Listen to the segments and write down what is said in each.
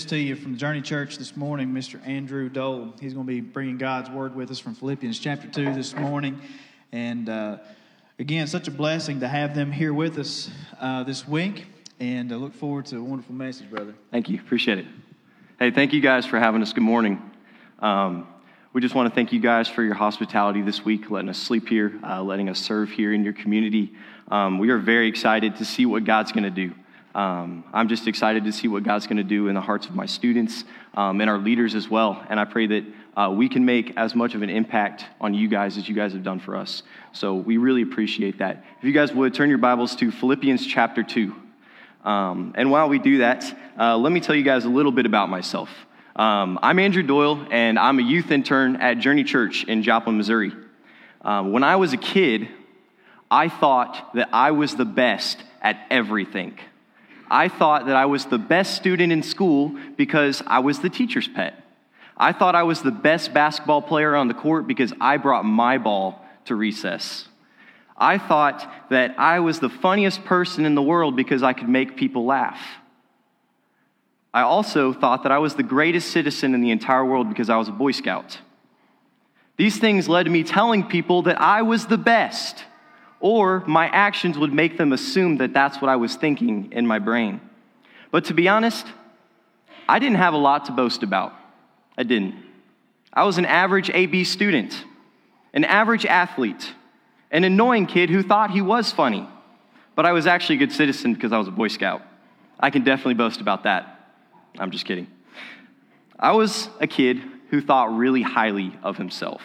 Introduce to you from Journey Church this morning Mr. Andrew Dole. He's going to be bringing God's Word with us from Philippians chapter 2 this morning. And uh, again, such a blessing to have them here with us uh, this week. And I look forward to a wonderful message, brother. Thank you. Appreciate it. Hey, thank you guys for having us. Good morning. Um, we just want to thank you guys for your hospitality this week, letting us sleep here, uh, letting us serve here in your community. Um, we are very excited to see what God's going to do. Um, I'm just excited to see what God's going to do in the hearts of my students um, and our leaders as well. And I pray that uh, we can make as much of an impact on you guys as you guys have done for us. So we really appreciate that. If you guys would turn your Bibles to Philippians chapter 2. Um, and while we do that, uh, let me tell you guys a little bit about myself. Um, I'm Andrew Doyle, and I'm a youth intern at Journey Church in Joplin, Missouri. Um, when I was a kid, I thought that I was the best at everything. I thought that I was the best student in school because I was the teacher's pet. I thought I was the best basketball player on the court because I brought my ball to recess. I thought that I was the funniest person in the world because I could make people laugh. I also thought that I was the greatest citizen in the entire world because I was a Boy Scout. These things led to me telling people that I was the best or my actions would make them assume that that's what I was thinking in my brain. But to be honest, I didn't have a lot to boast about. I didn't. I was an average AB student, an average athlete, an annoying kid who thought he was funny. But I was actually a good citizen because I was a Boy Scout. I can definitely boast about that. I'm just kidding. I was a kid who thought really highly of himself,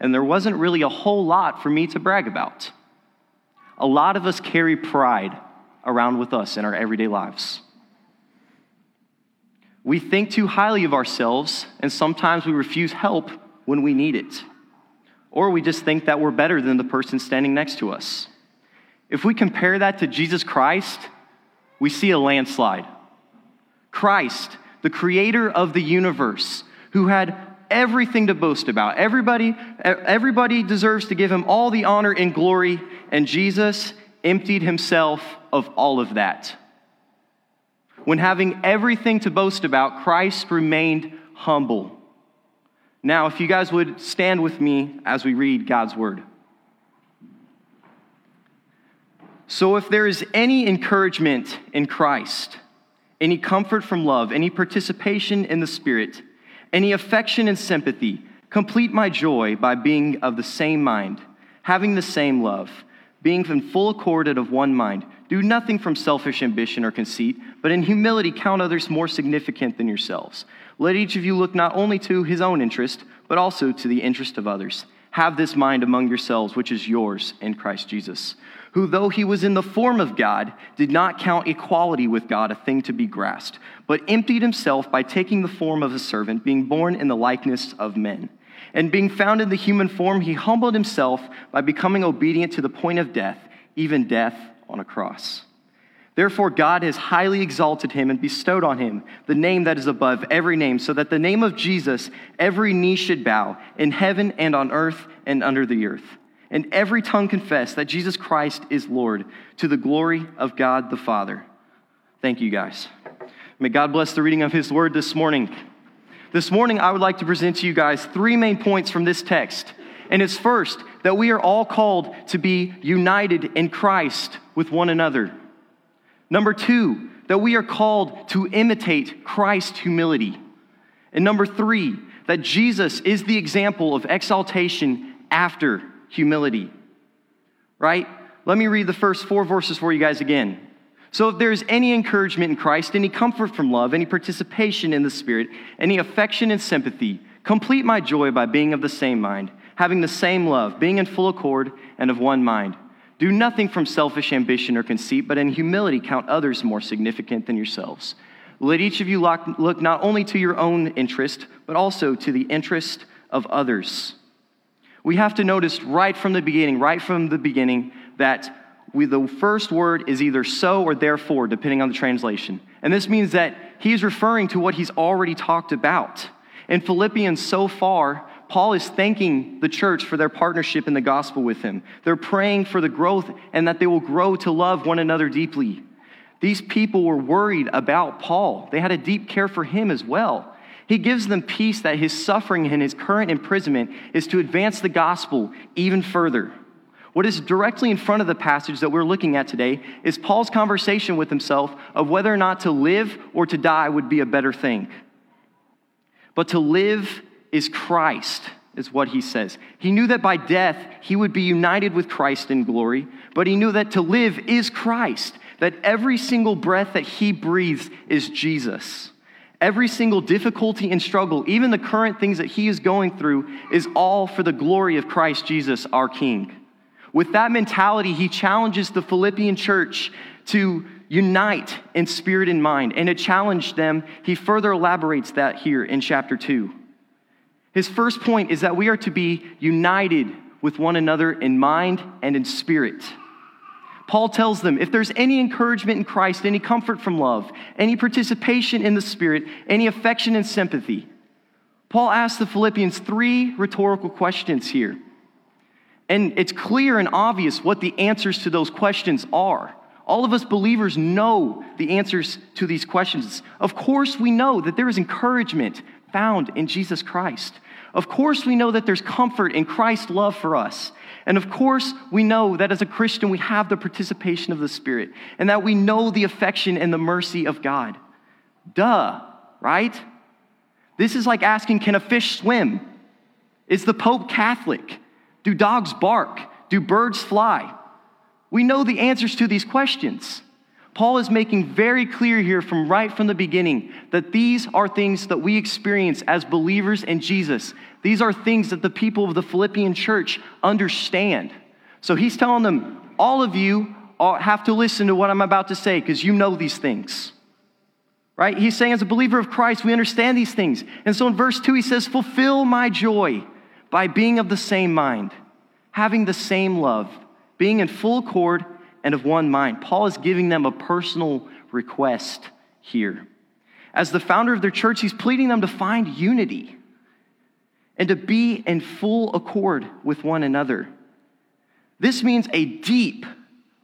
and there wasn't really a whole lot for me to brag about. A lot of us carry pride around with us in our everyday lives. We think too highly of ourselves, and sometimes we refuse help when we need it. Or we just think that we're better than the person standing next to us. If we compare that to Jesus Christ, we see a landslide. Christ, the creator of the universe, who had everything to boast about. Everybody, everybody deserves to give him all the honor and glory, and Jesus emptied himself of all of that. When having everything to boast about, Christ remained humble. Now, if you guys would stand with me as we read God's word. So, if there is any encouragement in Christ, any comfort from love, any participation in the Spirit, any affection and sympathy. Complete my joy by being of the same mind, having the same love, being in full accord and of one mind. Do nothing from selfish ambition or conceit, but in humility count others more significant than yourselves. Let each of you look not only to his own interest, but also to the interest of others. Have this mind among yourselves, which is yours in Christ Jesus, who, though he was in the form of God, did not count equality with God a thing to be grasped, but emptied himself by taking the form of a servant, being born in the likeness of men. And being found in the human form, he humbled himself by becoming obedient to the point of death, even death on a cross. Therefore, God has highly exalted him and bestowed on him the name that is above every name, so that the name of Jesus every knee should bow in heaven and on earth and under the earth, and every tongue confess that Jesus Christ is Lord to the glory of God the Father. Thank you, guys. May God bless the reading of his word this morning. This morning, I would like to present to you guys three main points from this text. And it's first, that we are all called to be united in Christ with one another. Number two, that we are called to imitate Christ's humility. And number three, that Jesus is the example of exaltation after humility. Right? Let me read the first four verses for you guys again. So, if there's any encouragement in Christ, any comfort from love, any participation in the Spirit, any affection and sympathy, complete my joy by being of the same mind, having the same love, being in full accord and of one mind. Do nothing from selfish ambition or conceit, but in humility count others more significant than yourselves. Let each of you look not only to your own interest, but also to the interest of others. We have to notice right from the beginning, right from the beginning, that we, the first word is either so or therefore, depending on the translation. And this means that he's referring to what he's already talked about. In Philippians, so far, Paul is thanking the church for their partnership in the gospel with him. They're praying for the growth and that they will grow to love one another deeply. These people were worried about Paul, they had a deep care for him as well. He gives them peace that his suffering and his current imprisonment is to advance the gospel even further. What is directly in front of the passage that we're looking at today is Paul's conversation with himself of whether or not to live or to die would be a better thing. But to live is Christ, is what he says. He knew that by death he would be united with Christ in glory, but he knew that to live is Christ, that every single breath that he breathes is Jesus. Every single difficulty and struggle, even the current things that he is going through, is all for the glory of Christ Jesus, our King. With that mentality, he challenges the Philippian church to unite in spirit and mind. And to challenge them, he further elaborates that here in chapter 2. His first point is that we are to be united with one another in mind and in spirit. Paul tells them if there's any encouragement in Christ, any comfort from love, any participation in the Spirit, any affection and sympathy, Paul asks the Philippians three rhetorical questions here. And it's clear and obvious what the answers to those questions are. All of us believers know the answers to these questions. Of course, we know that there is encouragement found in Jesus Christ. Of course, we know that there's comfort in Christ's love for us. And of course, we know that as a Christian, we have the participation of the Spirit and that we know the affection and the mercy of God. Duh, right? This is like asking, can a fish swim? Is the Pope Catholic? Do dogs bark? Do birds fly? We know the answers to these questions. Paul is making very clear here from right from the beginning that these are things that we experience as believers in Jesus. These are things that the people of the Philippian church understand. So he's telling them, all of you have to listen to what I'm about to say because you know these things. Right? He's saying, as a believer of Christ, we understand these things. And so in verse 2, he says, Fulfill my joy by being of the same mind, having the same love being in full accord and of one mind. Paul is giving them a personal request here. As the founder of their church, he's pleading them to find unity and to be in full accord with one another. This means a deep,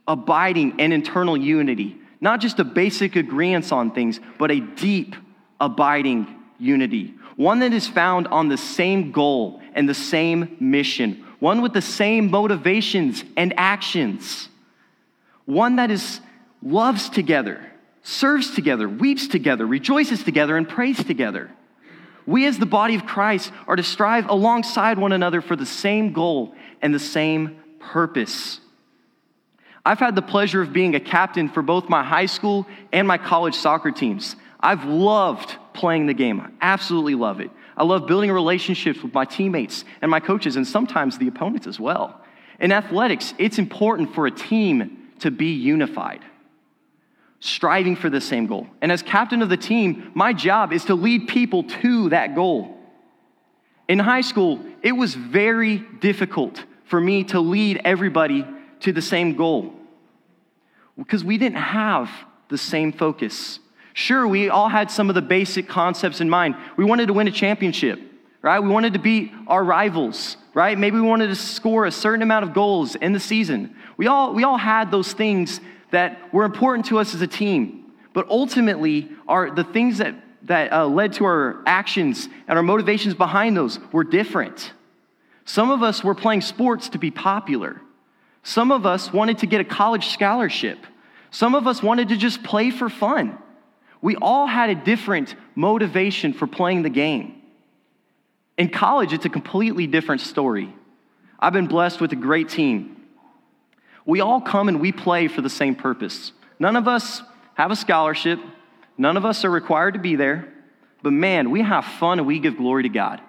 abiding, and internal unity, not just a basic agreement on things, but a deep, abiding unity. One that is found on the same goal and the same mission, one with the same motivations and actions, one that is loves together, serves together, weeps together, rejoices together, and prays together. We, as the body of Christ, are to strive alongside one another for the same goal and the same purpose. I've had the pleasure of being a captain for both my high school and my college soccer teams. I've loved playing the game, I absolutely love it. I love building relationships with my teammates and my coaches, and sometimes the opponents as well. In athletics, it's important for a team to be unified, striving for the same goal. And as captain of the team, my job is to lead people to that goal. In high school, it was very difficult for me to lead everybody to the same goal because we didn't have the same focus. Sure, we all had some of the basic concepts in mind. We wanted to win a championship, right? We wanted to beat our rivals, right? Maybe we wanted to score a certain amount of goals in the season. We all, we all had those things that were important to us as a team. But ultimately, are the things that, that uh, led to our actions and our motivations behind those were different. Some of us were playing sports to be popular. Some of us wanted to get a college scholarship. Some of us wanted to just play for fun. We all had a different motivation for playing the game. In college, it's a completely different story. I've been blessed with a great team. We all come and we play for the same purpose. None of us have a scholarship, none of us are required to be there, but man, we have fun and we give glory to God.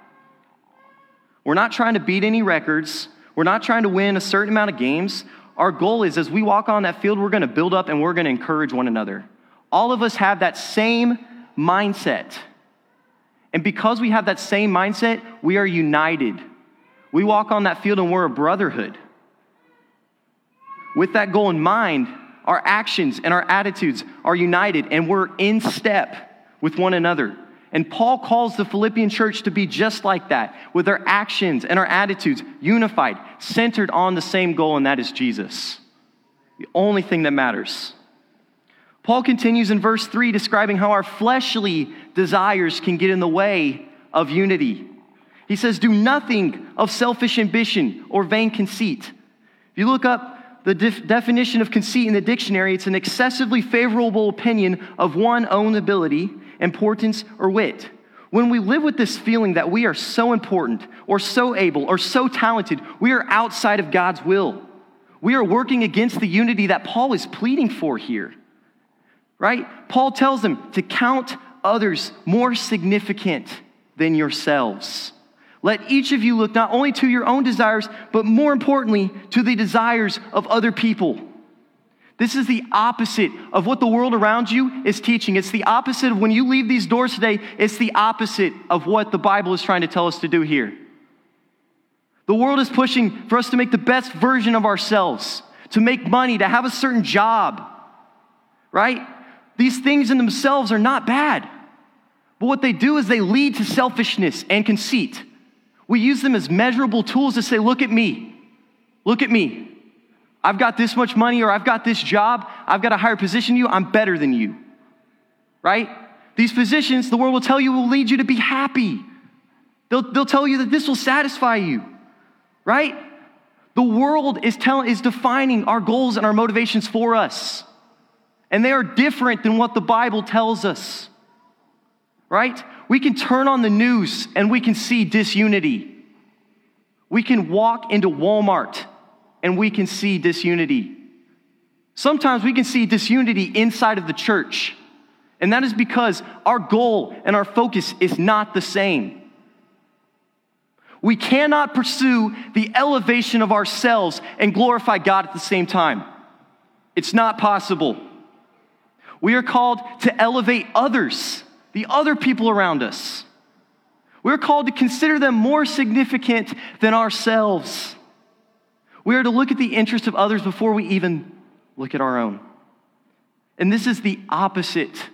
We're not trying to beat any records, we're not trying to win a certain amount of games. Our goal is as we walk on that field, we're going to build up and we're going to encourage one another all of us have that same mindset. And because we have that same mindset, we are united. We walk on that field and we're a brotherhood. With that goal in mind, our actions and our attitudes are united and we're in step with one another. And Paul calls the Philippian church to be just like that, with our actions and our attitudes unified, centered on the same goal, and that is Jesus. The only thing that matters. Paul continues in verse 3 describing how our fleshly desires can get in the way of unity. He says, Do nothing of selfish ambition or vain conceit. If you look up the def- definition of conceit in the dictionary, it's an excessively favorable opinion of one own ability, importance, or wit. When we live with this feeling that we are so important, or so able, or so talented, we are outside of God's will. We are working against the unity that Paul is pleading for here right? Paul tells them to count others more significant than yourselves. Let each of you look not only to your own desires, but more importantly, to the desires of other people. This is the opposite of what the world around you is teaching. It's the opposite of when you leave these doors today, it's the opposite of what the Bible is trying to tell us to do here. The world is pushing for us to make the best version of ourselves, to make money, to have a certain job, right? These things in themselves are not bad. But what they do is they lead to selfishness and conceit. We use them as measurable tools to say, look at me. Look at me. I've got this much money or I've got this job. I've got a higher position than you. I'm better than you. Right? These positions, the world will tell you, will lead you to be happy. They'll, they'll tell you that this will satisfy you. Right? The world is, telling, is defining our goals and our motivations for us and they are different than what the Bible tells us. Right? We can turn on the news and we can see disunity. We can walk into Walmart and we can see disunity. Sometimes we can see disunity inside of the church. And that is because our goal and our focus is not the same. We cannot pursue the elevation of ourselves and glorify God at the same time. It's not possible. We are called to elevate others, the other people around us. We're called to consider them more significant than ourselves. We are to look at the interests of others before we even look at our own. And this is the opposite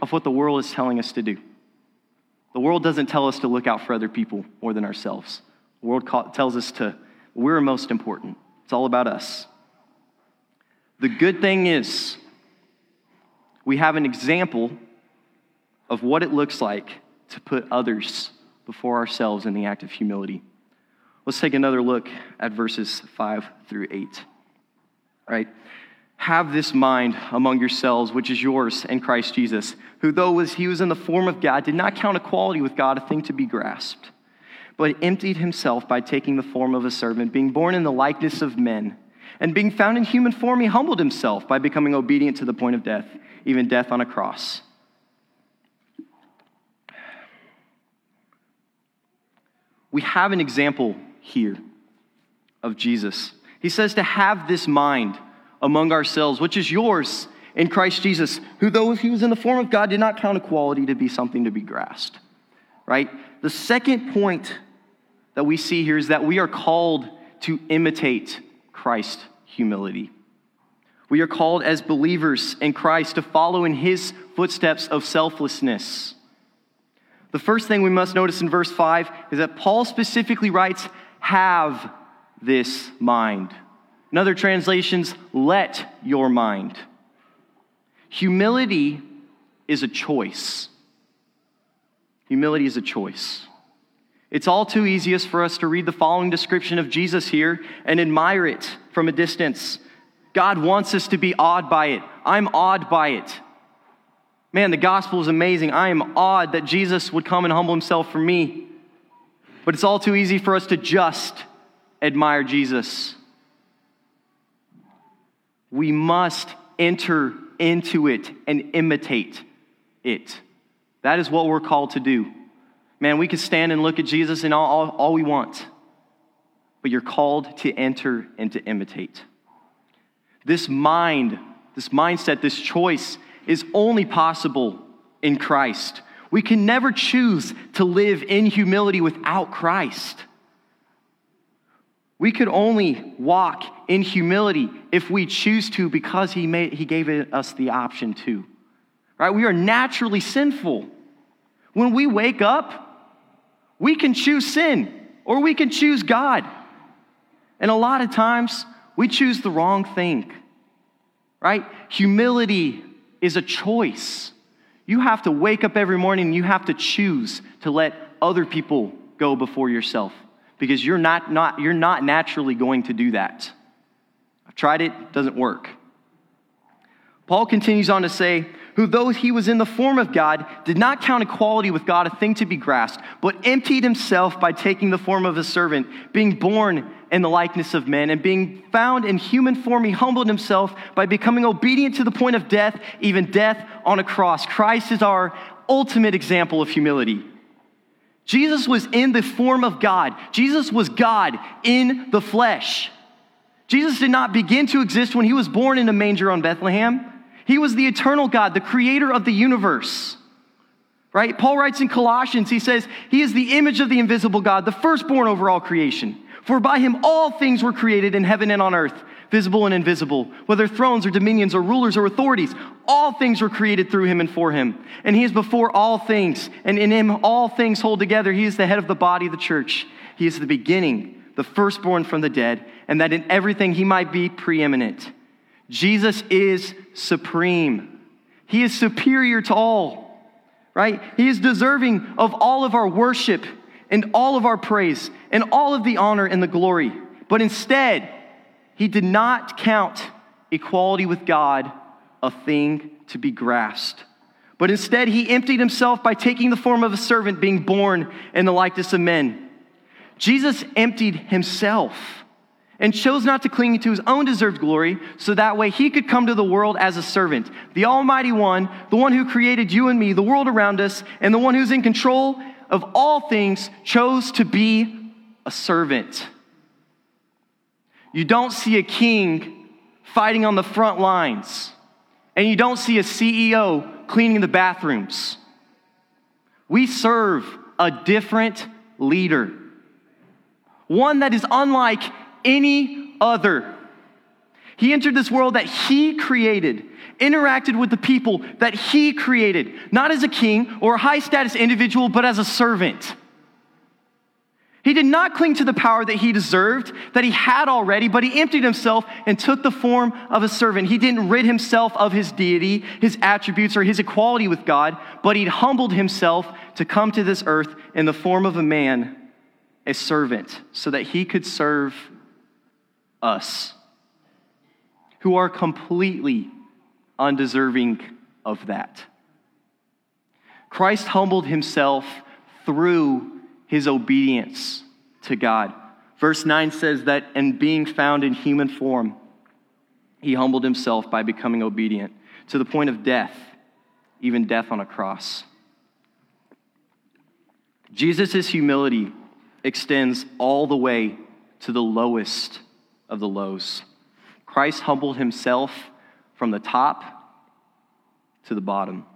of what the world is telling us to do. The world doesn't tell us to look out for other people more than ourselves. The world tells us to, we're most important. It's all about us. The good thing is, we have an example of what it looks like to put others before ourselves in the act of humility. Let's take another look at verses 5 through 8. All right? Have this mind among yourselves, which is yours in Christ Jesus, who, though was, he was in the form of God, did not count equality with God a thing to be grasped, but emptied himself by taking the form of a servant, being born in the likeness of men. And being found in human form, he humbled himself by becoming obedient to the point of death even death on a cross. We have an example here of Jesus. He says to have this mind among ourselves, which is yours in Christ Jesus, who, though he was in the form of God, did not count equality to be something to be grasped. Right? The second point that we see here is that we are called to imitate Christ's humility. We are called as believers in Christ to follow in his footsteps of selflessness. The first thing we must notice in verse 5 is that Paul specifically writes, Have this mind. In other translations, let your mind. Humility is a choice. Humility is a choice. It's all too easiest for us to read the following description of Jesus here and admire it from a distance. God wants us to be awed by it. I'm awed by it. Man, the gospel is amazing. I am awed that Jesus would come and humble himself for me. But it's all too easy for us to just admire Jesus. We must enter into it and imitate it. That is what we're called to do. Man, we can stand and look at Jesus and all, all, all we want, but you're called to enter and to imitate. This mind, this mindset, this choice is only possible in Christ. We can never choose to live in humility without Christ. We could only walk in humility if we choose to because he, made, he gave us the option to. Right? We are naturally sinful. When we wake up, we can choose sin or we can choose God. And a lot of times, we choose the wrong thing. Right? Humility is a choice. You have to wake up every morning and you have to choose to let other people go before yourself because you're not, not, you're not naturally going to do that. I've tried it, doesn't work. Paul continues on to say, who, though he was in the form of God, did not count equality with God a thing to be grasped, but emptied himself by taking the form of a servant, being born in the likeness of men, and being found in human form, he humbled himself by becoming obedient to the point of death, even death on a cross. Christ is our ultimate example of humility. Jesus was in the form of God. Jesus was God in the flesh. Jesus did not begin to exist when he was born in a manger on Bethlehem. He was the eternal God, the creator of the universe. Right? Paul writes in Colossians, he says, He is the image of the invisible God, the firstborn over all creation. For by him all things were created in heaven and on earth, visible and invisible, whether thrones or dominions or rulers or authorities. All things were created through him and for him. And he is before all things, and in him all things hold together. He is the head of the body the church. He is the beginning, the firstborn from the dead, and that in everything he might be preeminent. Jesus is supreme. He is superior to all, right? He is deserving of all of our worship and all of our praise and all of the honor and the glory. But instead, he did not count equality with God a thing to be grasped. But instead, he emptied himself by taking the form of a servant, being born in the likeness of men. Jesus emptied himself and chose not to cling to his own deserved glory, so that way he could come to the world as a servant. The Almighty One, the one who created you and me, the world around us, and the one who's in control of all things, chose to be a servant. You don't see a king fighting on the front lines, and you don't see a CEO cleaning the bathrooms. We serve a different leader, one that is unlike any other. He entered this world that he created, interacted with the people that he created, not as a king or a high status individual, but as a servant. He did not cling to the power that he deserved, that he had already, but he emptied himself and took the form of a servant. He didn't rid himself of his deity, his attributes, or his equality with God, but he humbled himself to come to this earth in the form of a man, a servant, so that he could serve us who are completely undeserving of that. Christ humbled himself through his obedience to God. Verse 9 says that, and being found in human form, he humbled himself by becoming obedient to the point of death, even death on a cross. Jesus' humility extends all the way to the lowest of the lows. Christ humbled himself from the top to the bottom.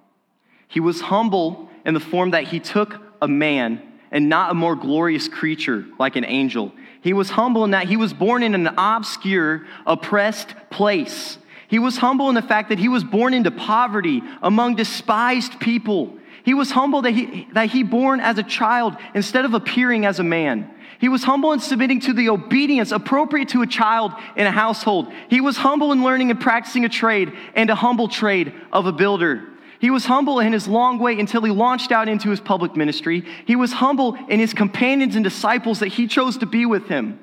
He was humble in the form that he took a man and not a more glorious creature like an angel. He was humble in that he was born in an obscure, oppressed place. He was humble in the fact that he was born into poverty among despised people. He was humble that he, that he born as a child instead of appearing as a man. He was humble in submitting to the obedience appropriate to a child in a household. He was humble in learning and practicing a trade and a humble trade of a builder. He was humble in his long way until he launched out into his public ministry. He was humble in his companions and disciples that he chose to be with him.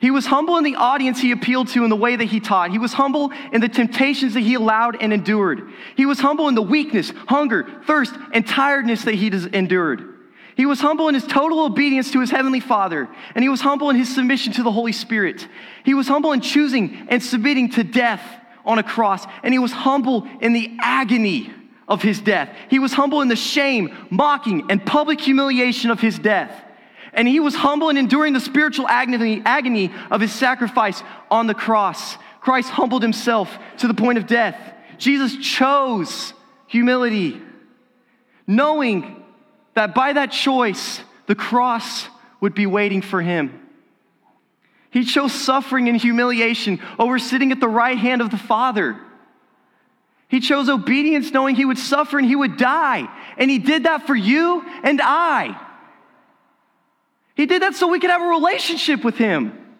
He was humble in the audience he appealed to in the way that he taught. He was humble in the temptations that he allowed and endured. He was humble in the weakness, hunger, thirst, and tiredness that he endured. He was humble in his total obedience to his heavenly Father, and he was humble in his submission to the Holy Spirit. He was humble in choosing and submitting to death on a cross, and he was humble in the agony of his death. He was humble in the shame, mocking, and public humiliation of his death. And he was humble in enduring the spiritual agony, agony of his sacrifice on the cross. Christ humbled himself to the point of death. Jesus chose humility. knowing that by that choice, the cross would be waiting for him. He chose suffering and humiliation over sitting at the right hand of the Father. He chose obedience knowing he would suffer and he would die. And he did that for you and I. He did that so we could have a relationship with him.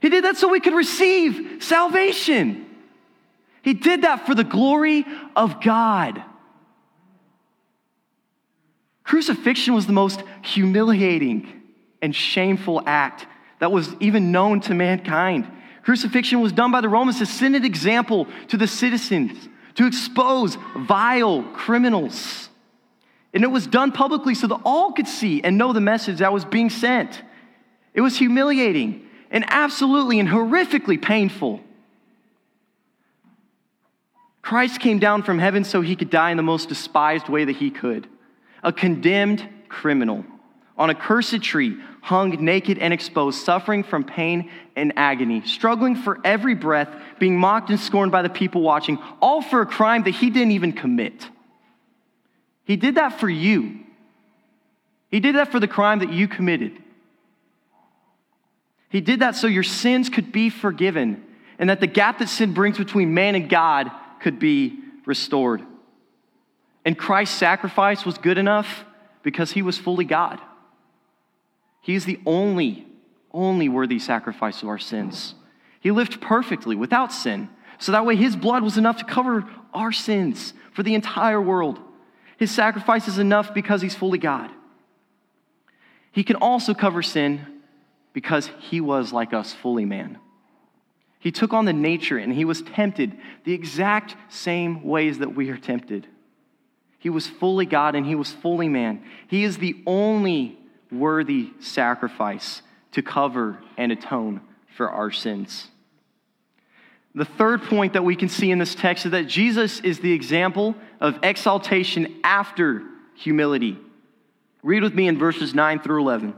He did that so we could receive salvation. He did that for the glory of God. Crucifixion was the most humiliating and shameful act that was even known to mankind. Crucifixion was done by the Romans to send an example to the citizens, to expose vile criminals. And it was done publicly so that all could see and know the message that was being sent. It was humiliating and absolutely and horrifically painful. Christ came down from heaven so he could die in the most despised way that he could a condemned criminal on a cursed tree, hung naked and exposed, suffering from pain and agony, struggling for every breath, being mocked and scorned by the people watching, all for a crime that he didn't even commit. He did that for you. He did that for the crime that you committed. He did that so your sins could be forgiven and that the gap that sin brings between man and God could be restored. And Christ's sacrifice was good enough because he was fully God. He is the only, only worthy sacrifice of our sins. He lived perfectly without sin, so that way his blood was enough to cover our sins for the entire world. His sacrifice is enough because he's fully God. He can also cover sin because he was like us, fully man. He took on the nature and he was tempted the exact same ways that we are tempted. He was fully God and he was fully man. He is the only worthy sacrifice to cover and atone for our sins. The third point that we can see in this text is that Jesus is the example of exaltation after humility. Read with me in verses 9 through 11.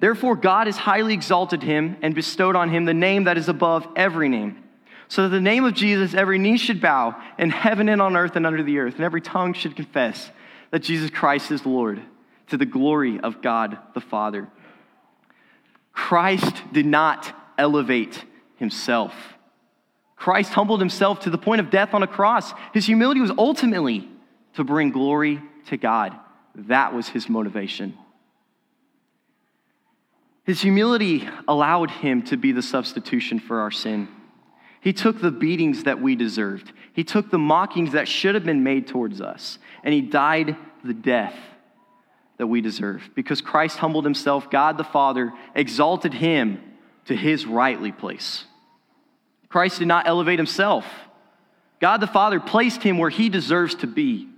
Therefore, God has highly exalted him and bestowed on him the name that is above every name. So that the name of Jesus, every knee should bow in heaven and on earth and under the earth, and every tongue should confess that Jesus Christ is Lord to the glory of God the Father. Christ did not elevate himself. Christ humbled himself to the point of death on a cross. His humility was ultimately to bring glory to God. That was his motivation. His humility allowed him to be the substitution for our sin. He took the beatings that we deserved, he took the mockings that should have been made towards us, and he died the death that we deserve. Because Christ humbled himself, God the Father exalted him to his rightly place. Christ did not elevate himself. God the Father placed him where he deserves to be,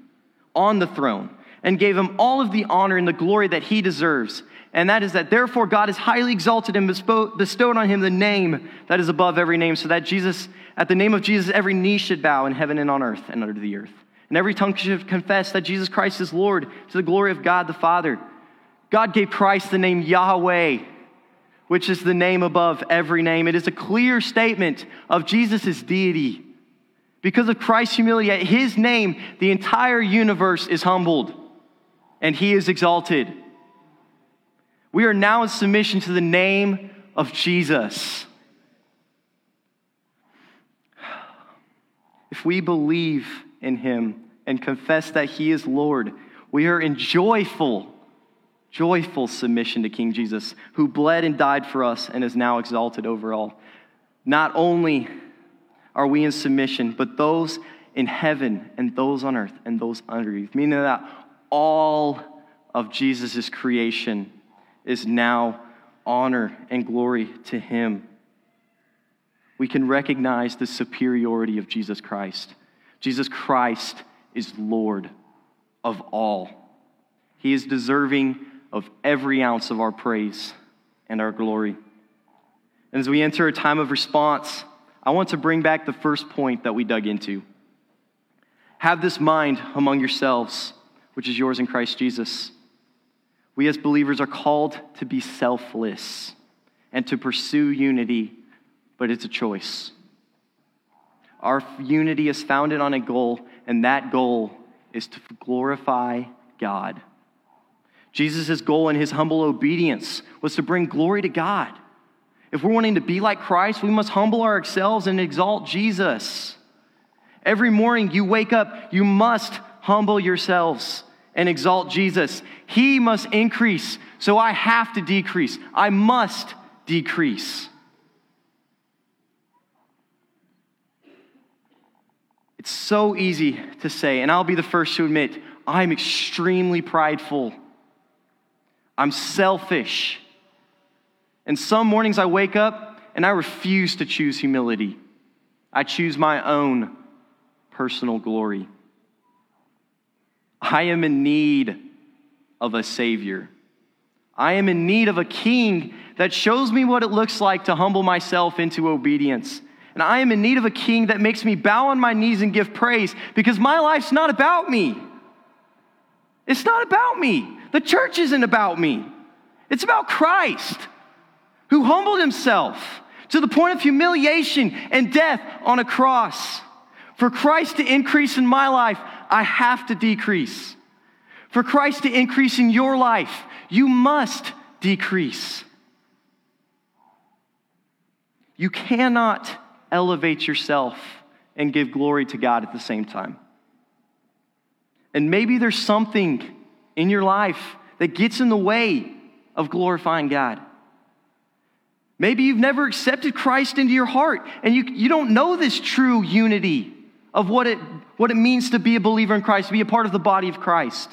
on the throne, and gave him all of the honor and the glory that he deserves. And that is that therefore God is highly exalted and bestowed on him the name that is above every name, so that Jesus, at the name of Jesus, every knee should bow in heaven and on earth and under the earth and every tongue should confess that Jesus Christ is Lord to the glory of God the Father. God gave Christ the name Yahweh, which is the name above every name. It is a clear statement of Jesus' deity. Because of Christ's humility, at his name, the entire universe is humbled and he is exalted. We are now in submission to the name of Jesus. If we believe in him and confess that he is Lord, we are in joyful, joyful submission to King Jesus, who bled and died for us and is now exalted over all. Not only are we in submission, but those in heaven and those on earth and those underneath, meaning that all of Jesus' creation is now honor and glory to him. We can recognize the superiority of Jesus Christ. Jesus Christ is Lord of all. He is deserving of every ounce of our praise and our glory. And as we enter a time of response, I want to bring back the first point that we dug into. Have this mind among yourselves, which is yours in Christ Jesus. We as believers are called to be selfless and to pursue unity, but it's a choice. Our unity is founded on a goal, and that goal is to glorify God. Jesus' goal in his humble obedience was to bring glory to God. If we're wanting to be like Christ, we must humble ourselves and exalt Jesus. Every morning you wake up, you must humble yourselves and exalt Jesus. He must increase, so I have to decrease. I must decrease. It's so easy to say, and I'll be the first to admit, I'm extremely prideful. I'm selfish. And some mornings I wake up and I refuse to choose humility. I choose my own personal glory. I am in need of a Savior. I am in need of a King that shows me what it looks like to humble myself into obedience. And I am in need of a King that makes me bow on my knees and give praise because my life's not about me. It's not about me. The church isn't about me. It's about Christ who humbled himself to the point of humiliation and death on a cross. For Christ to increase in my life, I have to decrease. For Christ to increase in your life, you must decrease. You cannot elevate yourself and give glory to God at the same time. And maybe there's something in your life that gets in the way of glorifying God. Maybe you've never accepted Christ into your heart and you, you don't know this true unity of what it, what it means to be a believer in Christ, to be a part of the body of Christ.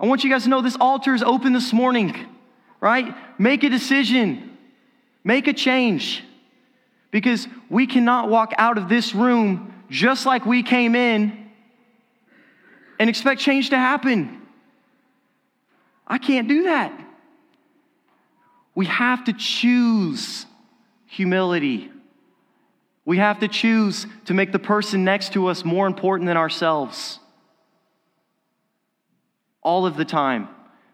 I want you guys to know this altar is open this morning, right? Make a decision, make a change, because we cannot walk out of this room just like we came in and expect change to happen. I can't do that. We have to choose humility. We have to choose to make the person next to us more important than ourselves. All of the time,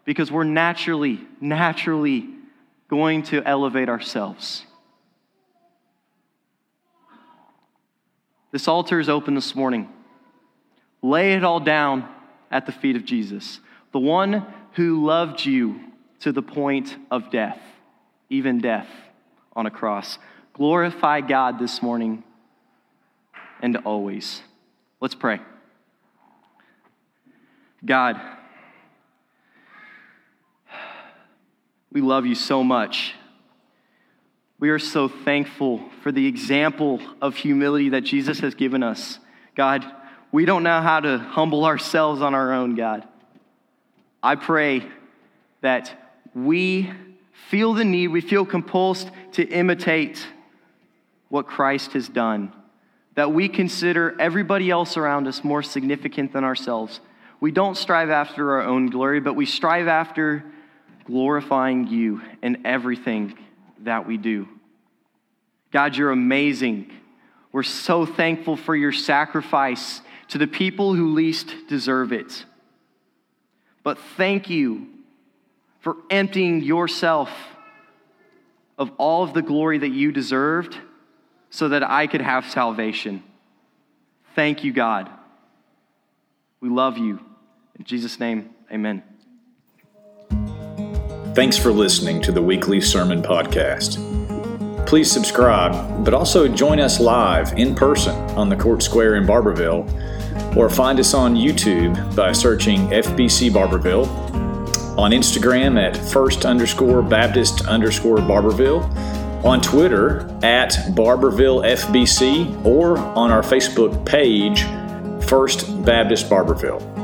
because we're naturally, naturally going to elevate ourselves. This altar is open this morning. Lay it all down at the feet of Jesus, the one who loved you to the point of death, even death on a cross. Glorify God this morning and always. Let's pray. God, we love you so much. We are so thankful for the example of humility that Jesus has given us. God, we don't know how to humble ourselves on our own, God. I pray that we feel the need, we feel compulsed to imitate what Christ has done, that we consider everybody else around us more significant than ourselves. We don't strive after our own glory, but we strive after glorifying you in everything that we do. God, you're amazing. We're so thankful for your sacrifice to the people who least deserve it. But thank you for emptying yourself of all of the glory that you deserved so that I could have salvation. Thank you, God. We love you. In Jesus' name, amen. Thanks for listening to the weekly sermon podcast. Please subscribe, but also join us live in person on the Court Square in Barbourville, or find us on YouTube by searching FBC Barbourville, on Instagram at first underscore Baptist underscore Barbourville, on Twitter at Barbourville FBC, or on our Facebook page, First Baptist Barbourville.